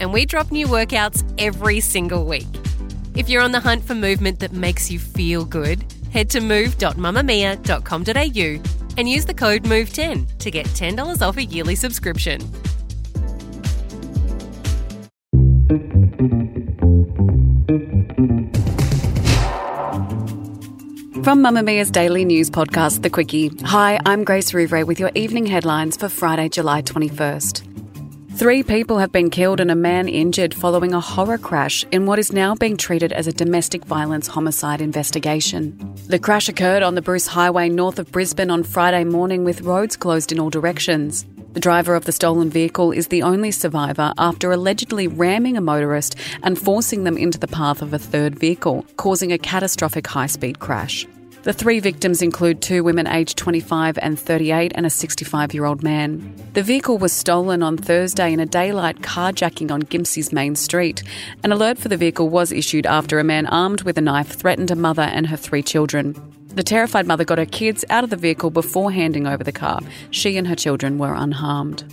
and we drop new workouts every single week. If you're on the hunt for movement that makes you feel good, head to move.mamamia.com.au and use the code MOVE10 to get $10 off a yearly subscription. From Mamamia's daily news podcast, The Quicky. Hi, I'm Grace Rouvray with your evening headlines for Friday, July 21st. Three people have been killed and a man injured following a horror crash in what is now being treated as a domestic violence homicide investigation. The crash occurred on the Bruce Highway north of Brisbane on Friday morning with roads closed in all directions. The driver of the stolen vehicle is the only survivor after allegedly ramming a motorist and forcing them into the path of a third vehicle, causing a catastrophic high speed crash. The three victims include two women aged 25 and 38 and a 65 year old man. The vehicle was stolen on Thursday in a daylight carjacking on Gympie's main street. An alert for the vehicle was issued after a man armed with a knife threatened a mother and her three children. The terrified mother got her kids out of the vehicle before handing over the car. She and her children were unharmed.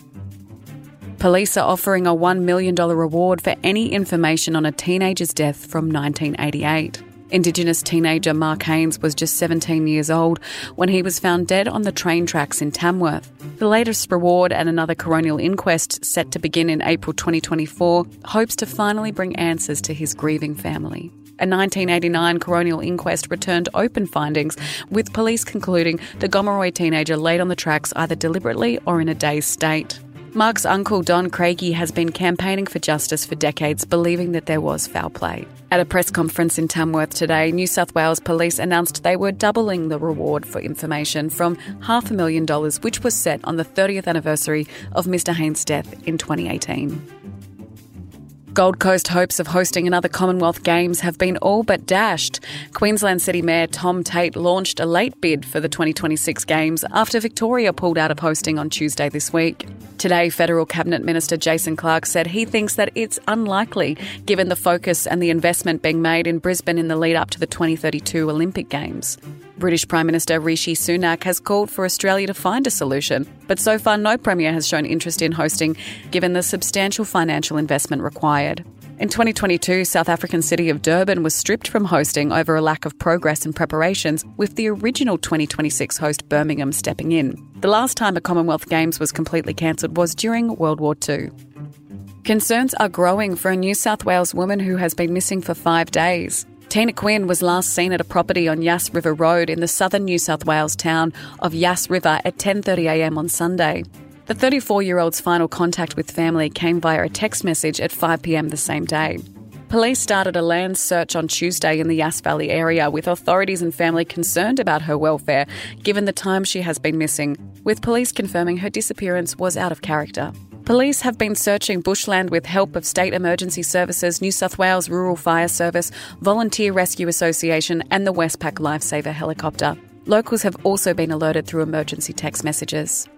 Police are offering a $1 million reward for any information on a teenager's death from 1988. Indigenous teenager Mark Haines was just 17 years old when he was found dead on the train tracks in Tamworth. The latest reward and another coronial inquest set to begin in April 2024 hopes to finally bring answers to his grieving family. A 1989 coronial inquest returned open findings, with police concluding the Gomeroi teenager laid on the tracks either deliberately or in a dazed state. Mark's uncle Don Craigie has been campaigning for justice for decades, believing that there was foul play. At a press conference in Tamworth today, New South Wales Police announced they were doubling the reward for information from half a million dollars, which was set on the 30th anniversary of Mr. Haines' death in 2018. Gold Coast hopes of hosting another Commonwealth Games have been all but dashed. Queensland City Mayor Tom Tate launched a late bid for the 2026 Games after Victoria pulled out of hosting on Tuesday this week. Today, Federal Cabinet Minister Jason Clare said he thinks that it's unlikely given the focus and the investment being made in Brisbane in the lead up to the 2032 Olympic Games. British Prime Minister Rishi Sunak has called for Australia to find a solution, but so far no Premier has shown interest in hosting given the substantial financial investment required. In 2022, South African city of Durban was stripped from hosting over a lack of progress in preparations, with the original 2026 host Birmingham stepping in. The last time a Commonwealth Games was completely cancelled was during World War II. Concerns are growing for a New South Wales woman who has been missing for five days. Tina Quinn was last seen at a property on Yass River Road in the southern New South Wales town of Yass River at 10.30am on Sunday. The 34-year-old's final contact with family came via a text message at 5pm the same day. Police started a land search on Tuesday in the Yass Valley area with authorities and family concerned about her welfare given the time she has been missing, with police confirming her disappearance was out of character. Police have been searching bushland with help of State Emergency Services, New South Wales Rural Fire Service, Volunteer Rescue Association, and the Westpac Lifesaver helicopter. Locals have also been alerted through emergency text messages.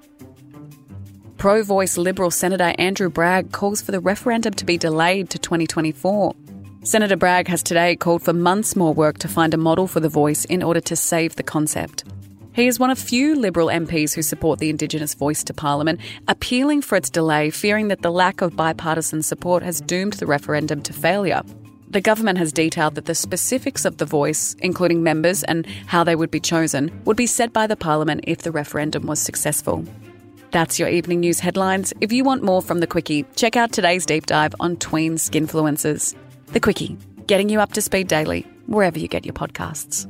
Pro voice Liberal Senator Andrew Bragg calls for the referendum to be delayed to 2024. Senator Bragg has today called for months more work to find a model for the voice in order to save the concept. He is one of few Liberal MPs who support the Indigenous voice to Parliament, appealing for its delay, fearing that the lack of bipartisan support has doomed the referendum to failure. The government has detailed that the specifics of the voice, including members and how they would be chosen, would be set by the Parliament if the referendum was successful. That's your evening news headlines. If you want more from The Quicky, check out today's deep dive on tween skinfluencers. The Quicky, getting you up to speed daily, wherever you get your podcasts.